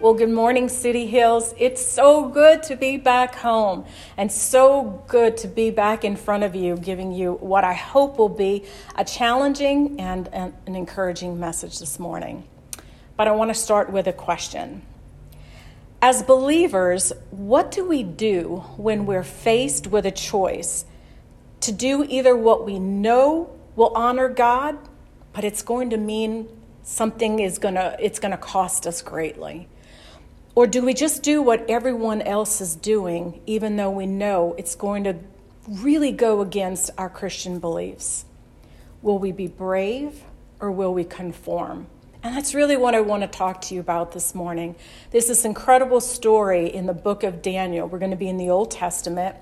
Well, good morning, City Hills. It's so good to be back home and so good to be back in front of you, giving you what I hope will be a challenging and an encouraging message this morning. But I want to start with a question. As believers, what do we do when we're faced with a choice to do either what we know will honor God, but it's going to mean something is going to it's going to cost us greatly? Or do we just do what everyone else is doing, even though we know it's going to really go against our Christian beliefs? Will we be brave or will we conform? And that's really what I want to talk to you about this morning. There's this incredible story in the book of Daniel. We're going to be in the Old Testament.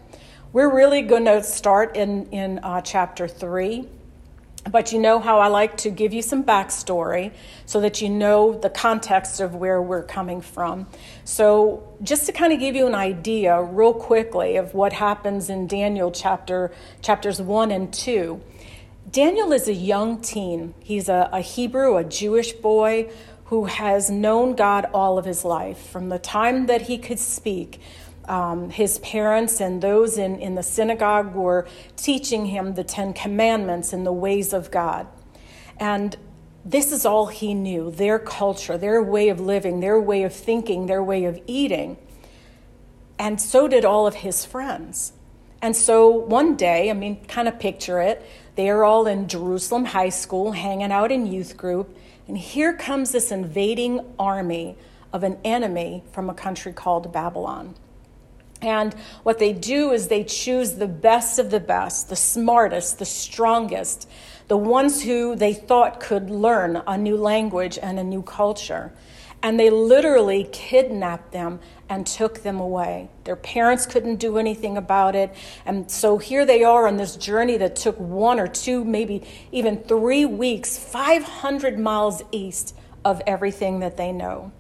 We're really going to start in, in uh, chapter 3. But you know how I like to give you some backstory so that you know the context of where we're coming from. So, just to kind of give you an idea, real quickly, of what happens in Daniel chapter chapters one and two. Daniel is a young teen. He's a, a Hebrew, a Jewish boy who has known God all of his life from the time that he could speak um, his parents and those in, in the synagogue were teaching him the Ten Commandments and the ways of God. And this is all he knew their culture, their way of living, their way of thinking, their way of eating. And so did all of his friends. And so one day, I mean, kind of picture it, they're all in Jerusalem High School hanging out in youth group. And here comes this invading army of an enemy from a country called Babylon. And what they do is they choose the best of the best, the smartest, the strongest, the ones who they thought could learn a new language and a new culture. And they literally kidnapped them and took them away. Their parents couldn't do anything about it. And so here they are on this journey that took one or two, maybe even three weeks, 500 miles east of everything that they know.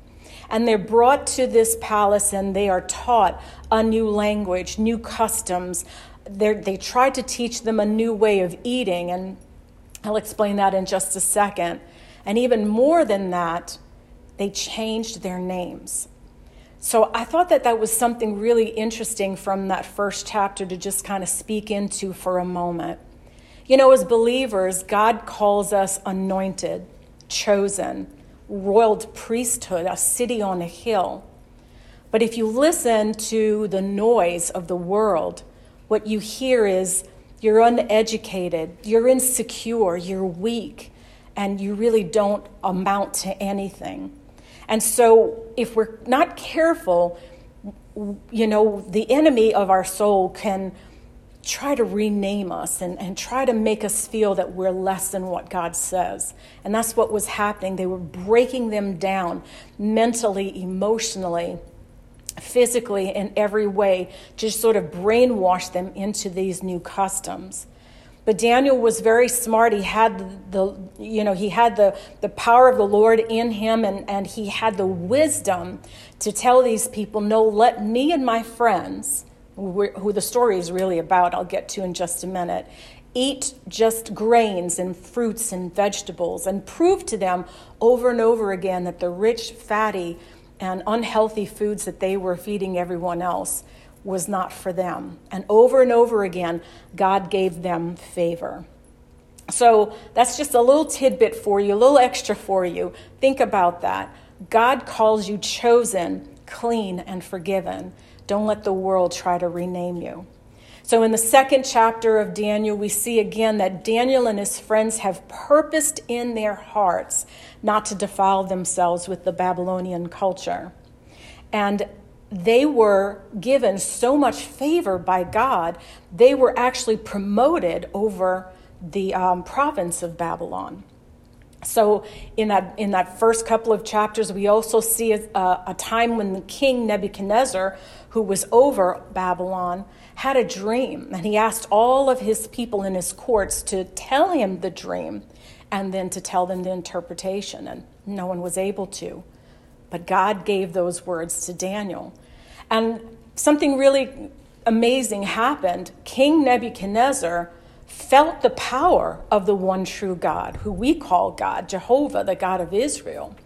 And they're brought to this palace and they are taught a new language, new customs. They're, they try to teach them a new way of eating, and I'll explain that in just a second. And even more than that, they changed their names. So I thought that that was something really interesting from that first chapter to just kind of speak into for a moment. You know, as believers, God calls us anointed, chosen, royal priesthood, a city on a hill. But if you listen to the noise of the world, what you hear is you're uneducated, you're insecure, you're weak, and you really don't amount to anything. And so, if we're not careful, you know, the enemy of our soul can try to rename us and, and try to make us feel that we're less than what God says. And that's what was happening. They were breaking them down mentally, emotionally, physically, in every way, just sort of brainwash them into these new customs. But Daniel was very smart. He had the, you know, he had the, the power of the Lord in him and, and he had the wisdom to tell these people, no, let me and my friends who the story is really about, I'll get to in just a minute, eat just grains and fruits and vegetables and prove to them over and over again that the rich, fatty, and unhealthy foods that they were feeding everyone else was not for them. And over and over again, God gave them favor. So that's just a little tidbit for you, a little extra for you. Think about that. God calls you chosen, clean, and forgiven. Don't let the world try to rename you. So, in the second chapter of Daniel, we see again that Daniel and his friends have purposed in their hearts not to defile themselves with the Babylonian culture. And they were given so much favor by God, they were actually promoted over the um, province of Babylon. So, in that, in that first couple of chapters, we also see a, a time when the king Nebuchadnezzar who was over Babylon, had a dream, and he asked all of his people in his courts to tell him the dream and then to tell them the interpretation, and no one was able to. But God gave those words to Daniel. And something really amazing happened. King Nebuchadnezzar felt the power of the one true God, who we call God, Jehovah, the God of Israel.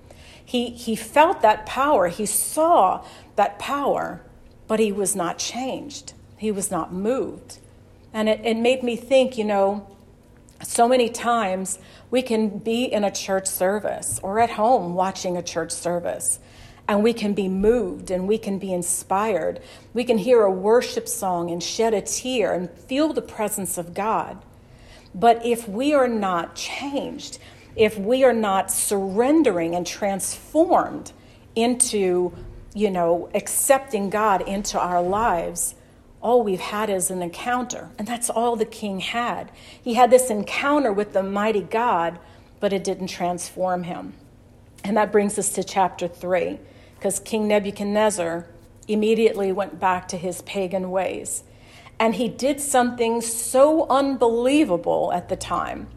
He, he felt that power, he saw that power, but he was not changed. He was not moved. And it, it made me think, you know, so many times we can be in a church service or at home watching a church service and we can be moved and we can be inspired. We can hear a worship song and shed a tear and feel the presence of God. But if we are not changed, if we are not surrendering and transformed into, you know, accepting God into our lives, all we've had is an encounter. And that's all the king had. He had this encounter with the mighty God, but it didn't transform him. And that brings us to chapter 3 because King Nebuchadnezzar immediately went back to his pagan ways. And he did something so unbelievable at the time.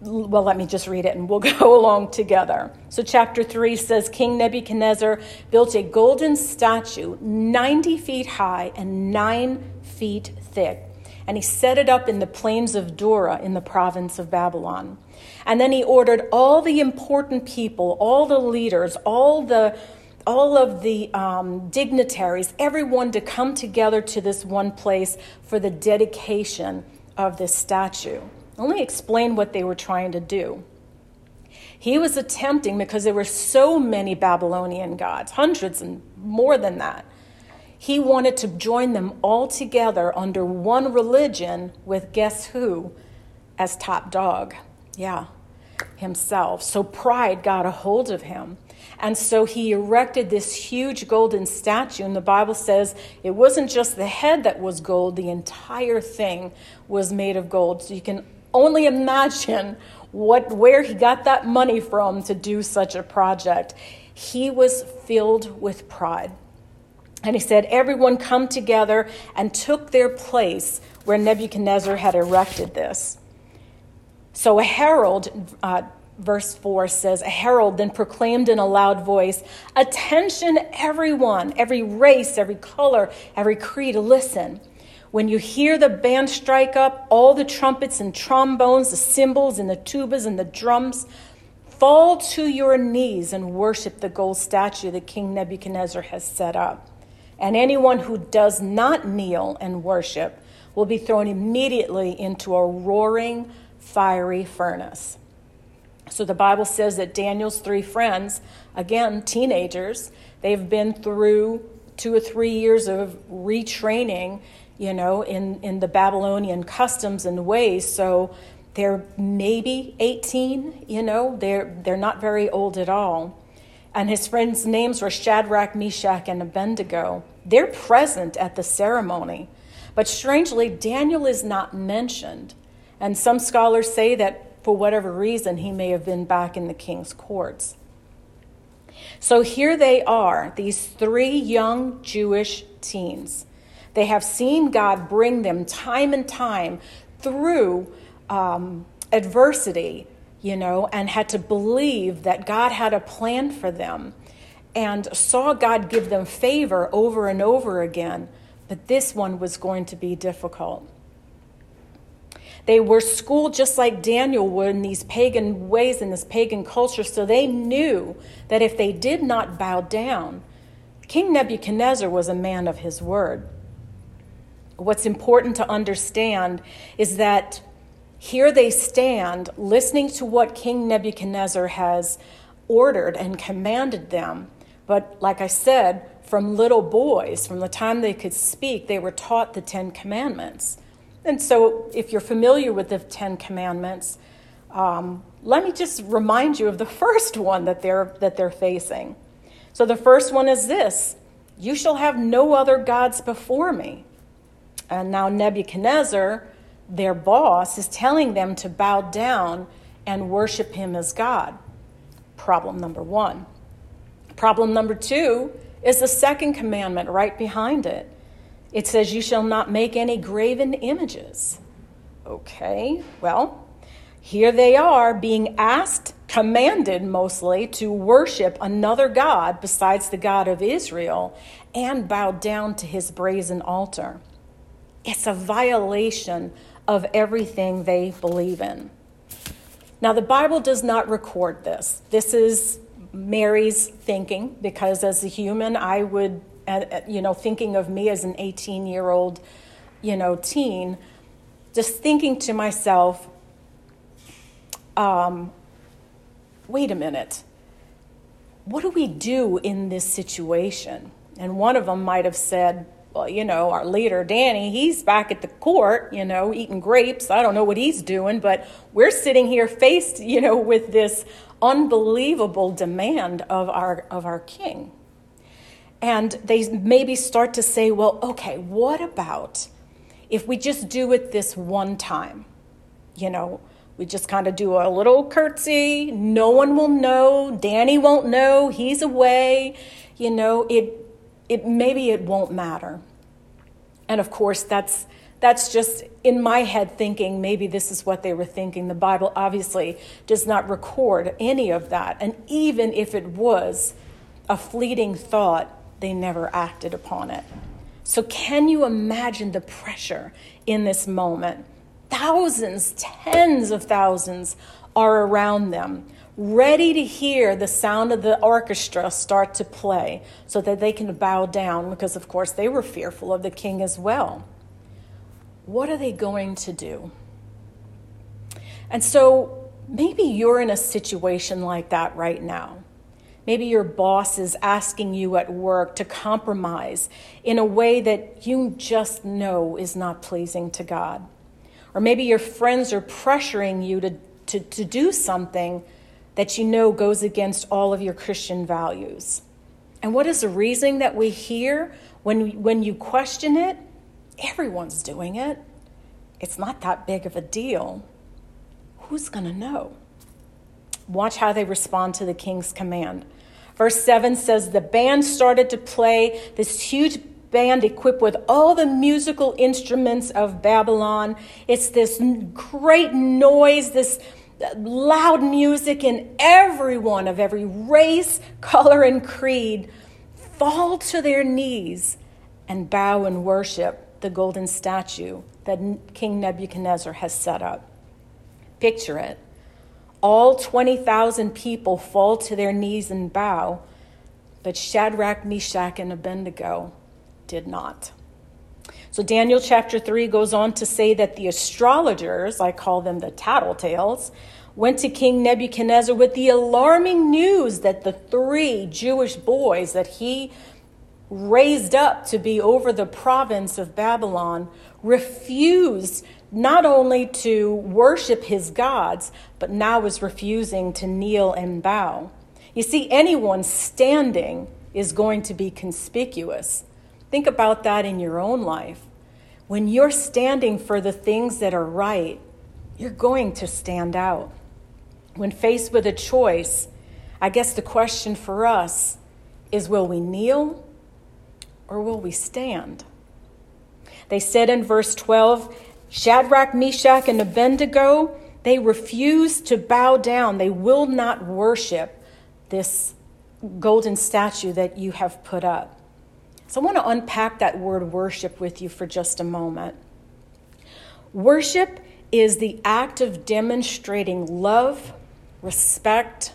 Well, let me just read it and we'll go along together. So, chapter 3 says King Nebuchadnezzar built a golden statue 90 feet high and 9 feet thick, and he set it up in the plains of Dura in the province of Babylon. And then he ordered all the important people, all the leaders, all the all of the um, dignitaries, everyone to come together to this one place for the dedication of this statue. Me explain what they were trying to do. He was attempting, because there were so many Babylonian gods, hundreds and more than that, he wanted to join them all together under one religion with guess who as top dog? Yeah, himself. So pride got a hold of him. And so he erected this huge golden statue. And the Bible says it wasn't just the head that was gold, the entire thing was made of gold. So you can only imagine what, where he got that money from to do such a project. He was filled with pride. And he said, Everyone come together and took their place where Nebuchadnezzar had erected this. So a herald, uh, verse 4 says, A herald then proclaimed in a loud voice, Attention, everyone, every race, every color, every creed, listen. When you hear the band strike up, all the trumpets and trombones, the cymbals and the tubas and the drums, fall to your knees and worship the gold statue that King Nebuchadnezzar has set up. And anyone who does not kneel and worship will be thrown immediately into a roaring, fiery furnace. So the Bible says that Daniel's three friends, again, teenagers, they've been through two or three years of retraining, you know, in, in the Babylonian customs and ways. So they're maybe 18, you know, they're, they're not very old at all. And his friends' names were Shadrach, Meshach, and Abednego. They're present at the ceremony. But strangely, Daniel is not mentioned. And some scholars say that for whatever reason, he may have been back in the king's courts. So here they are, these three young Jewish teens. They have seen God bring them time and time through um, adversity, you know, and had to believe that God had a plan for them and saw God give them favor over and over again. But this one was going to be difficult. They were schooled just like Daniel would in these pagan ways, in this pagan culture, so they knew that if they did not bow down, King Nebuchadnezzar was a man of his word. What's important to understand is that here they stand listening to what King Nebuchadnezzar has ordered and commanded them. But like I said, from little boys, from the time they could speak, they were taught the Ten Commandments. And so, if you're familiar with the Ten Commandments, um, let me just remind you of the first one that they're, that they're facing. So, the first one is this You shall have no other gods before me. And now, Nebuchadnezzar, their boss, is telling them to bow down and worship him as God. Problem number one. Problem number two is the second commandment right behind it. It says, You shall not make any graven images. Okay, well, here they are being asked, commanded mostly, to worship another God besides the God of Israel and bow down to his brazen altar. It's a violation of everything they believe in. Now, the Bible does not record this. This is Mary's thinking, because as a human, I would, uh, uh, you know, thinking of me as an 18 year old, you know, teen, just thinking to myself, um, wait a minute, what do we do in this situation? And one of them might have said, well, you know, our leader, Danny, he's back at the court, you know, eating grapes. I don't know what he's doing, but we're sitting here faced, you know, with this unbelievable demand of our, of our king. And they maybe start to say, well, okay, what about if we just do it this one time? You know, we just kind of do a little curtsy. No one will know. Danny won't know. He's away. You know, it, it maybe it won't matter. And of course, that's that's just in my head thinking maybe this is what they were thinking. The Bible obviously does not record any of that. And even if it was a fleeting thought, they never acted upon it. So, can you imagine the pressure in this moment? Thousands, tens of thousands are around them, ready to hear the sound of the orchestra start to play so that they can bow down, because, of course, they were fearful of the king as well. What are they going to do? And so maybe you're in a situation like that right now. Maybe your boss is asking you at work to compromise in a way that you just know is not pleasing to God. Or maybe your friends are pressuring you to, to, to do something that you know goes against all of your Christian values. And what is the reasoning that we hear when, when you question it? Everyone's doing it. It's not that big of a deal. Who's going to know? Watch how they respond to the king's command. Verse 7 says the band started to play this huge band equipped with all the musical instruments of Babylon. It's this great noise, this loud music, and everyone of every race, color, and creed fall to their knees and bow and worship the golden statue that King Nebuchadnezzar has set up. Picture it. All 20,000 people fall to their knees and bow, but Shadrach, Meshach, and Abednego did not. So, Daniel chapter 3 goes on to say that the astrologers, I call them the tattletales, went to King Nebuchadnezzar with the alarming news that the three Jewish boys that he raised up to be over the province of Babylon refused not only to worship his gods, but now is refusing to kneel and bow. You see, anyone standing is going to be conspicuous. Think about that in your own life. When you're standing for the things that are right, you're going to stand out. When faced with a choice, I guess the question for us is will we kneel or will we stand? They said in verse 12 Shadrach, Meshach, and Abednego, they refuse to bow down. They will not worship this golden statue that you have put up. So I want to unpack that word worship with you for just a moment. Worship is the act of demonstrating love, respect,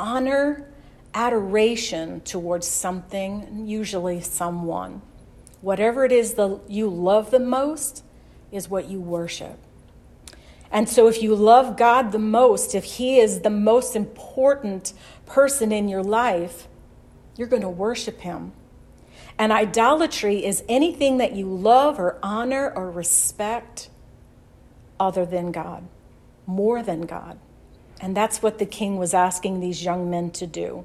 honor, adoration towards something, usually someone. Whatever it is that you love the most is what you worship. And so, if you love God the most, if He is the most important person in your life, you're going to worship Him. And idolatry is anything that you love or honor or respect other than God, more than God. And that's what the king was asking these young men to do.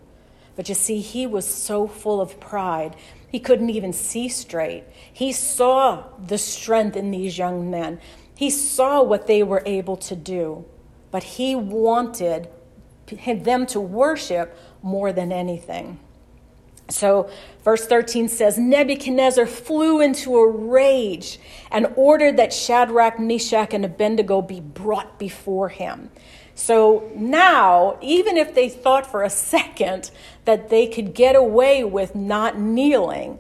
But you see, he was so full of pride, he couldn't even see straight. He saw the strength in these young men, he saw what they were able to do. But he wanted them to worship more than anything. So, verse 13 says Nebuchadnezzar flew into a rage and ordered that Shadrach, Meshach, and Abednego be brought before him. So now, even if they thought for a second that they could get away with not kneeling,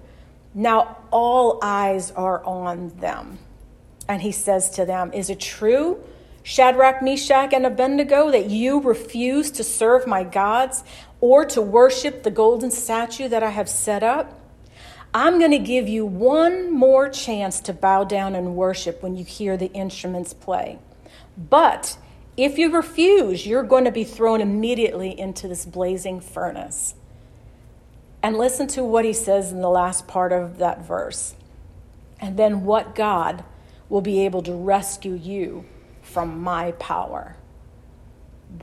now all eyes are on them. And he says to them, Is it true, Shadrach, Meshach, and Abednego, that you refuse to serve my gods or to worship the golden statue that I have set up? I'm going to give you one more chance to bow down and worship when you hear the instruments play. But if you refuse, you're going to be thrown immediately into this blazing furnace. And listen to what he says in the last part of that verse. And then what God will be able to rescue you from my power.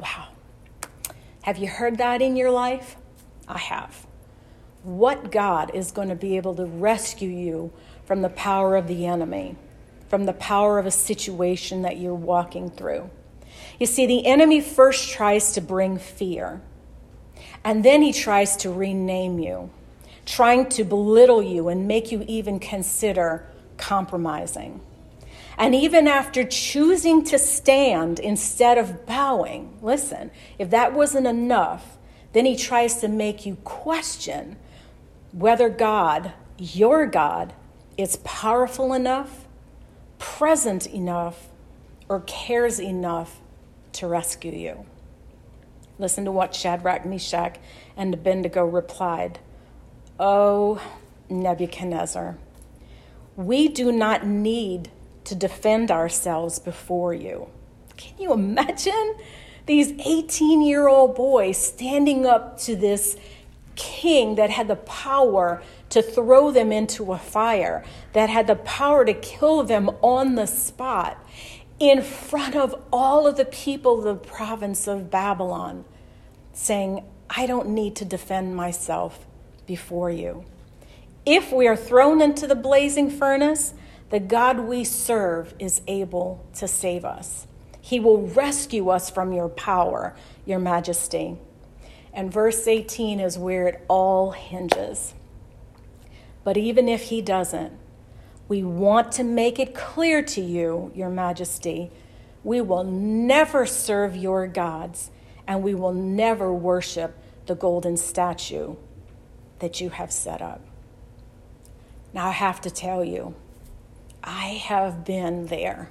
Wow. Have you heard that in your life? I have. What God is going to be able to rescue you from the power of the enemy, from the power of a situation that you're walking through. You see, the enemy first tries to bring fear, and then he tries to rename you, trying to belittle you and make you even consider compromising. And even after choosing to stand instead of bowing, listen, if that wasn't enough, then he tries to make you question whether God, your God, is powerful enough, present enough, or cares enough to rescue you. Listen to what Shadrach, Meshach, and Abednego replied O Nebuchadnezzar, we do not need to defend ourselves before you. Can you imagine these 18 year old boys standing up to this king that had the power to throw them into a fire, that had the power to kill them on the spot? in front of all of the people of the province of Babylon, saying, I don't need to defend myself before you. If we are thrown into the blazing furnace, the God we serve is able to save us. He will rescue us from your power, your majesty. And verse 18 is where it all hinges. But even if he doesn't, we want to make it clear to you, Your Majesty, we will never serve your gods and we will never worship the golden statue that you have set up. Now, I have to tell you, I have been there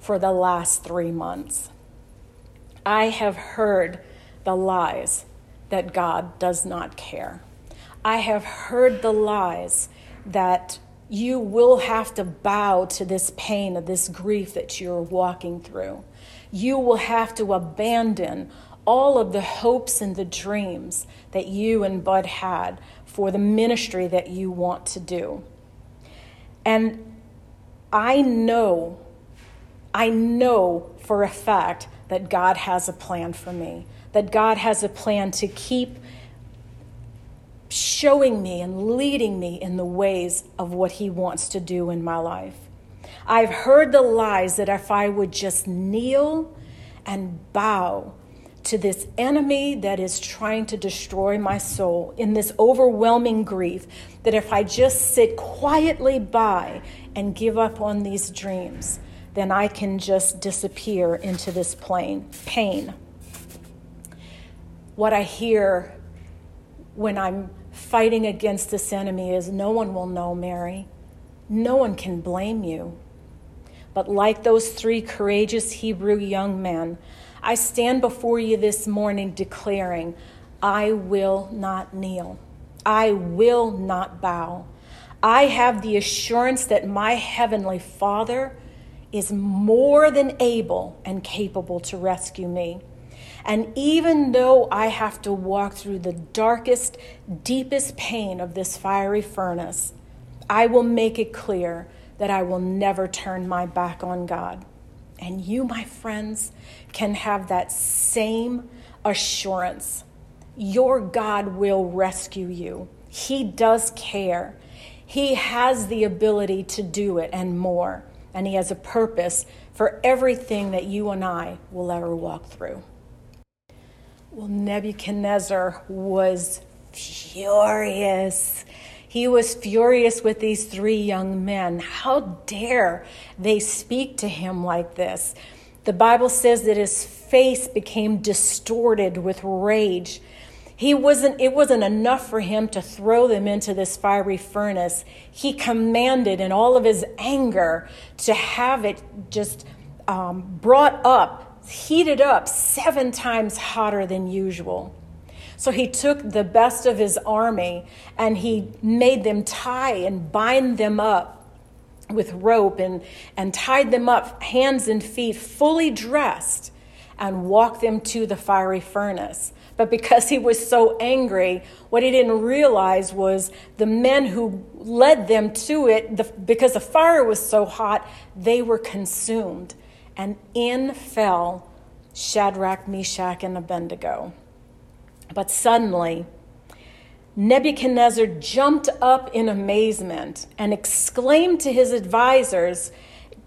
for the last three months. I have heard the lies that God does not care. I have heard the lies that you will have to bow to this pain of this grief that you're walking through. You will have to abandon all of the hopes and the dreams that you and Bud had for the ministry that you want to do. And I know, I know for a fact that God has a plan for me, that God has a plan to keep showing me and leading me in the ways of what He wants to do in my life. I've heard the lies that if I would just kneel and bow to this enemy that is trying to destroy my soul in this overwhelming grief, that if I just sit quietly by and give up on these dreams, then I can just disappear into this plain pain. What I hear when I'm fighting against this enemy is no one will know, Mary. No one can blame you. But like those three courageous Hebrew young men, I stand before you this morning declaring, I will not kneel. I will not bow. I have the assurance that my heavenly Father is more than able and capable to rescue me. And even though I have to walk through the darkest, deepest pain of this fiery furnace, I will make it clear that I will never turn my back on God. And you, my friends, can have that same assurance. Your God will rescue you. He does care. He has the ability to do it and more. And He has a purpose for everything that you and I will ever walk through. Well, Nebuchadnezzar was furious. He was furious with these three young men. How dare they speak to him like this? The Bible says that his face became distorted with rage. He wasn't, it wasn't enough for him to throw them into this fiery furnace. He commanded in all of his anger to have it just um, brought up, heated up seven times hotter than usual. So he took the best of his army and he made them tie and bind them up with rope and, and tied them up, hands and feet, fully dressed, and walked them to the fiery furnace. But because he was so angry, what he didn't realize was the men who led them to it, the, because the fire was so hot, they were consumed. And in fell Shadrach, Meshach, and Abednego. But suddenly, Nebuchadnezzar jumped up in amazement and exclaimed to his advisors,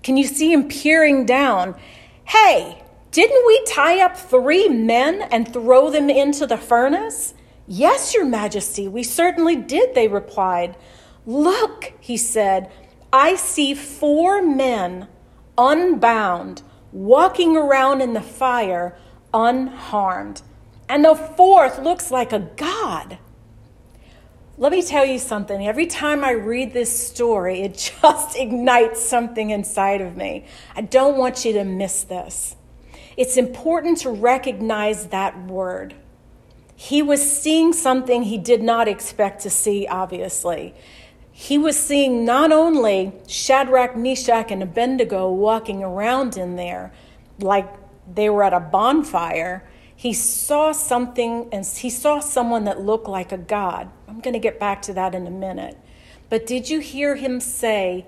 Can you see him peering down? Hey, didn't we tie up three men and throw them into the furnace? Yes, Your Majesty, we certainly did, they replied. Look, he said, I see four men unbound walking around in the fire unharmed and the fourth looks like a god. Let me tell you something. Every time I read this story, it just ignites something inside of me. I don't want you to miss this. It's important to recognize that word. He was seeing something he did not expect to see, obviously. He was seeing not only Shadrach, Meshach, and Abednego walking around in there like they were at a bonfire, he saw something and he saw someone that looked like a god. I'm going to get back to that in a minute. But did you hear him say,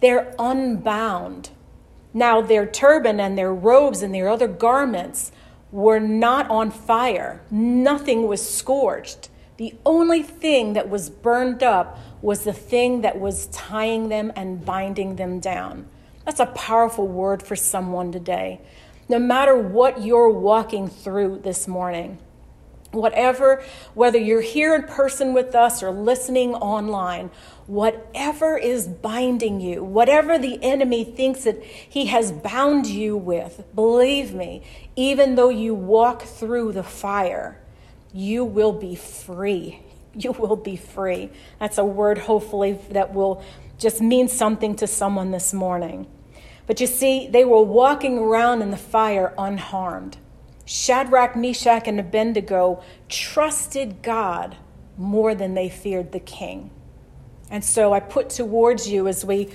they're unbound? Now, their turban and their robes and their other garments were not on fire, nothing was scorched. The only thing that was burned up was the thing that was tying them and binding them down. That's a powerful word for someone today no matter what you're walking through this morning. Whatever, whether you're here in person with us or listening online, whatever is binding you, whatever the enemy thinks that he has bound you with, believe me, even though you walk through the fire, you will be free. You will be free. That's a word, hopefully, that will just mean something to someone this morning. But you see, they were walking around in the fire unharmed. Shadrach, Meshach, and Abednego trusted God more than they feared the king. And so I put towards you as we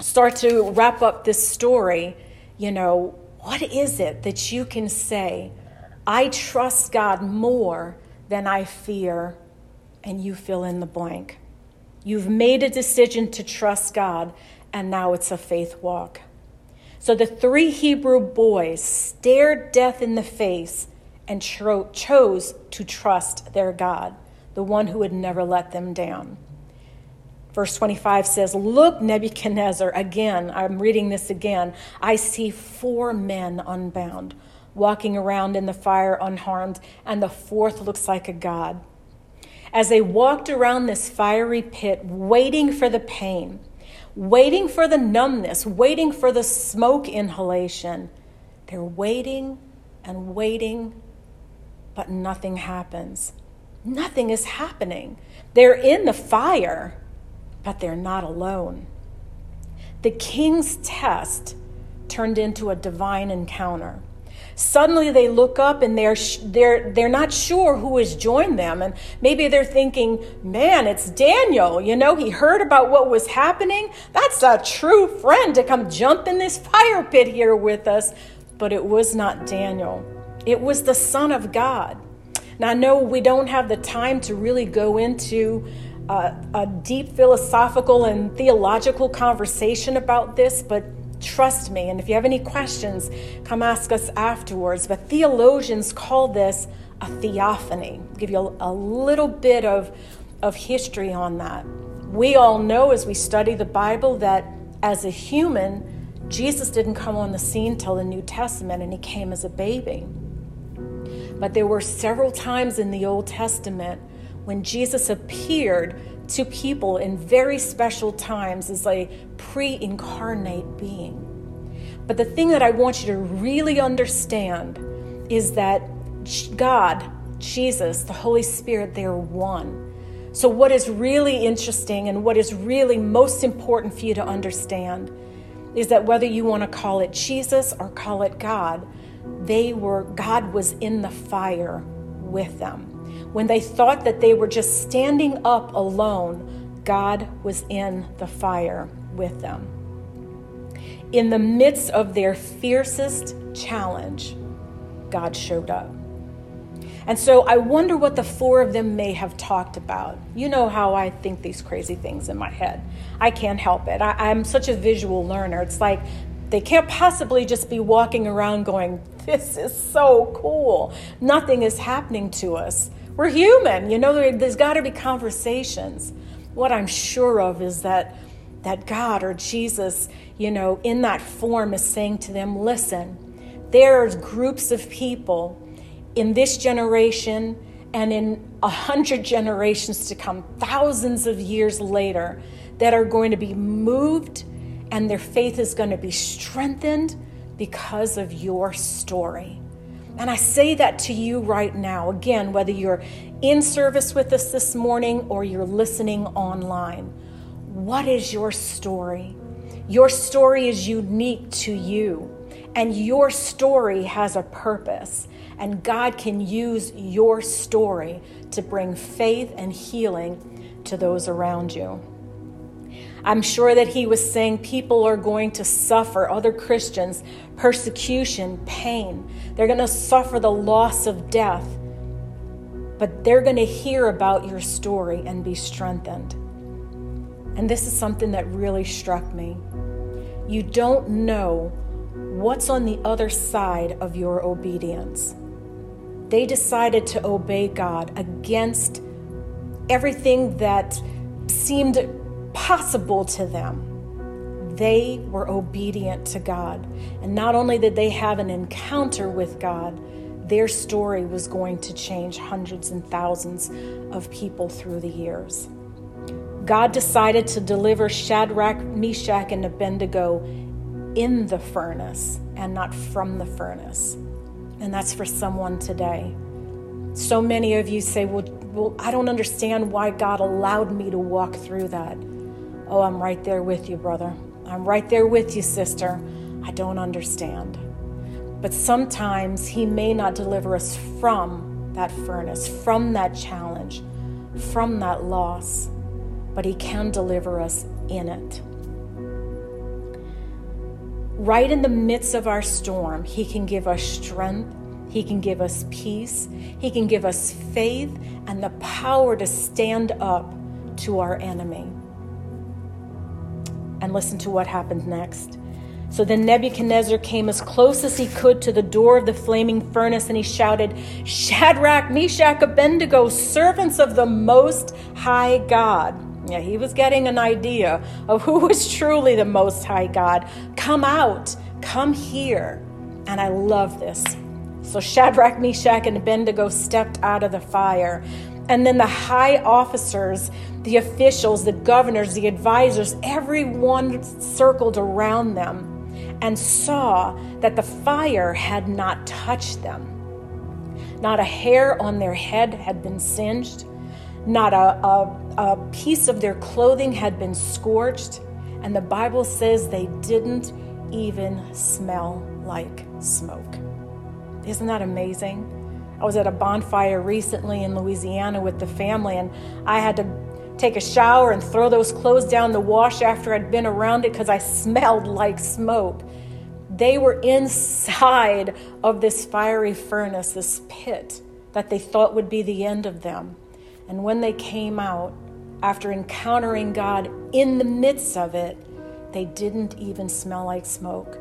start to wrap up this story, you know, what is it that you can say, I trust God more than I fear, and you fill in the blank? You've made a decision to trust God, and now it's a faith walk. So the three Hebrew boys stared death in the face and cho- chose to trust their God, the one who would never let them down. Verse 25 says, Look, Nebuchadnezzar, again, I'm reading this again. I see four men unbound, walking around in the fire unharmed, and the fourth looks like a god. As they walked around this fiery pit, waiting for the pain, waiting for the numbness, waiting for the smoke inhalation. They're waiting and waiting, but nothing happens. Nothing is happening. They're in the fire, but they're not alone. The king's test turned into a divine encounter. Suddenly they look up and they're, they're, they're not sure who has joined them. And maybe they're thinking, man, it's Daniel. You know, he heard about what was happening. That's a true friend to come jump in this fire pit here with us. But it was not Daniel, it was the Son of God. Now, I know we don't have the time to really go into uh, a deep philosophical and theological conversation about this, but Trust me. And if you have any questions, come ask us afterwards. But theologians call this a theophany. I'll give you a, a little bit of, of history on that. We all know as we study the Bible that as a human, Jesus didn't come on the scene till the New Testament and he came as a baby. But there were several times in the Old Testament when Jesus appeared to people in very special times as a pre incarnate being. But the thing that I want you to really understand is that God, Jesus, the Holy Spirit, they're one. So, what is really interesting and what is really most important for you to understand is that whether you want to call it Jesus or call it God, they were, God was in the fire with them. When they thought that they were just standing up alone, God was in the fire with them. In the midst of their fiercest challenge, God showed up. And so I wonder what the four of them may have talked about. You know how I think these crazy things in my head. I can't help it. I, am such a visual learner. It's like they can't possibly just be walking around going, This is so cool. Nothing is happening to us. We're human. You know, there, there's got to be conversations. What I'm sure of is that that God or Jesus, you know, in that form is saying to them, listen, there's groups of people in this generation and in a hundred generations to come, thousands of years later, that are going to be moved and their faith is going to be strengthened because of your story. And I say that to you right now, again, whether you're in service with us this morning or you're listening online. What is your story? Your story is unique to you, and your story has a purpose. And God can use your story to bring faith and healing to those around you. I'm sure that he was saying people are going to suffer, other Christians, persecution, pain. They're going to suffer the loss of death. But they're going to hear about your story and be strengthened. And this is something that really struck me. You don't know what's on the other side of your obedience. They decided to obey God against everything that seemed possible to them. They were obedient to God. And not only did they have an encounter with God, their story was going to change hundreds and thousands of people through the years. God decided to deliver Shadrach, Meshach, and Abednego in the furnace and not from the furnace. And that's for someone today. So many of you say, well, well, I don't understand why God allowed me to walk through that. Oh, I'm right there with you, brother. I'm right there with you, sister. I don't understand. But sometimes He may not deliver us from that furnace, from that challenge, from that loss, but He can deliver us in it right in the midst of our storm, He can give us strength, He can give us peace, He can give us faith and the power to stand up to our enemy. And listen to what happened next. So then Nebuchadnezzar came as close as he could to the door of the flaming furnace, and he shouted, Shadrach, Meshach, Abednego, servants of the Most High God. Yeah, he was getting an idea of who was truly the Most High God. Come out, come here. And I love this. So Shadrach, Meshach, and Abednego stepped out of the fire. And then the high officers, the officials, the governors, the advisors, everyone circled around them and saw that the fire had not touched them. Not a hair on their head had been singed, not a, a, a piece of their clothing had been scorched, and the Bible says they didn't even smell like smoke. Isn't that amazing? I was at a bonfire recently in Louisiana with the family, and I had to take a shower and throw those clothes down the wash after I'd been around it because I smelled like smoke. They were inside of this fiery furnace, this pit that they thought would be the end of them. And when they came out, after encountering God in the midst of it, they didn't even smell like smoke.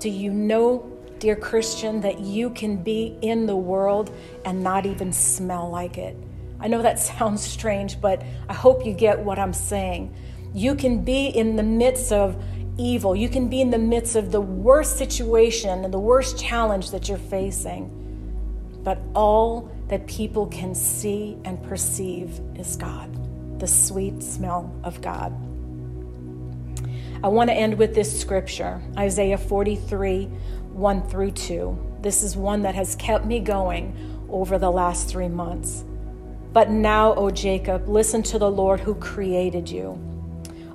Do you know, dear Christian, that you can be in the world and not even smell like it? I know that sounds strange, but I hope you get what I'm saying. You can be in the midst of evil, you can be in the midst of the worst situation and the worst challenge that you're facing, but all that people can see and perceive is God, the sweet smell of God. I want to end with this scripture Isaiah 43 1 through 2. This is one that has kept me going over the last three months. But now, O Jacob, listen to the Lord who created you.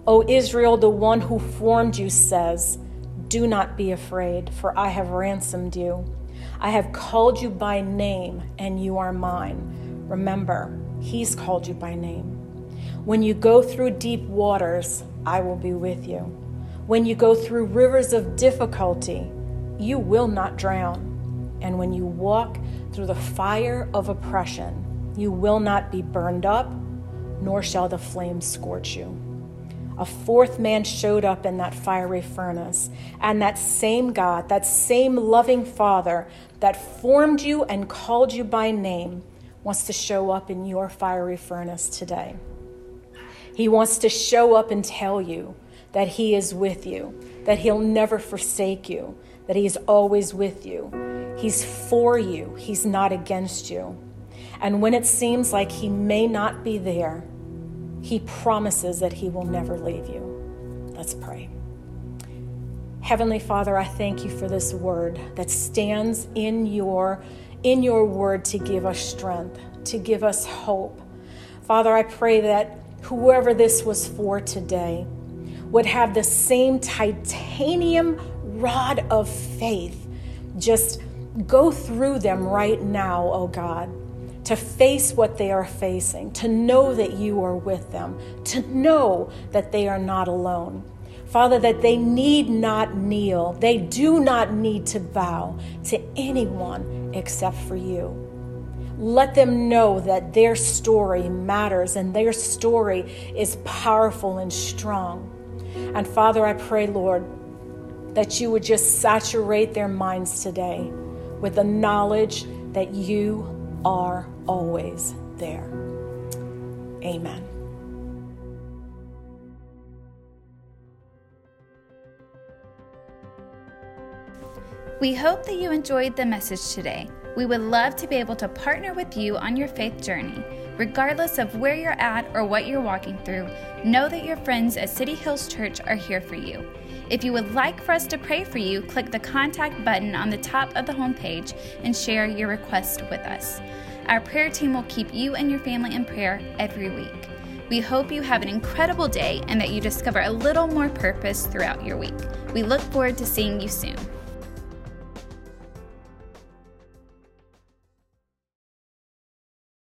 O Israel, the one who formed you says, Do not be afraid, for I have ransomed you. I have called you by name, and you are mine. Remember, He's called you by name. When you go through deep waters, I will be with you. When you go through rivers of difficulty, you will not drown. And when you walk through the fire of oppression, you will not be burned up, nor shall the flames scorch you. A fourth man showed up in that fiery furnace, and that same God, that same loving Father that formed you and called you by name, wants to show up in your fiery furnace today. He wants to show up and tell you that He is with you, that He'll never forsake you, that He's always with you. He's for you, He's not against you. And when it seems like He may not be there, He promises that He will never leave you. Let's pray. Heavenly Father, I thank you for this word that stands in your in your word to give us strength, to give us hope. Father, I pray that whoever this was for today would have the same titanium rod of faith just go through them right now, oh God, to face what they are facing, to know that you are with them, to know that they are not alone. Father, that they need not kneel, they do not need to bow to anyone except for you. Let them know that their story matters and their story is powerful and strong. And Father, I pray, Lord, that you would just saturate their minds today with the knowledge that you are always there. Amen. We hope that you enjoyed the message today. We would love to be able to partner with you on your faith journey. Regardless of where you're at or what you're walking through, know that your friends at City Hills Church are here for you. If you would like for us to pray for you, click the contact button on the top of the homepage and share your request with us. Our prayer team will keep you and your family in prayer every week. We hope you have an incredible day and that you discover a little more purpose throughout your week. We look forward to seeing you soon.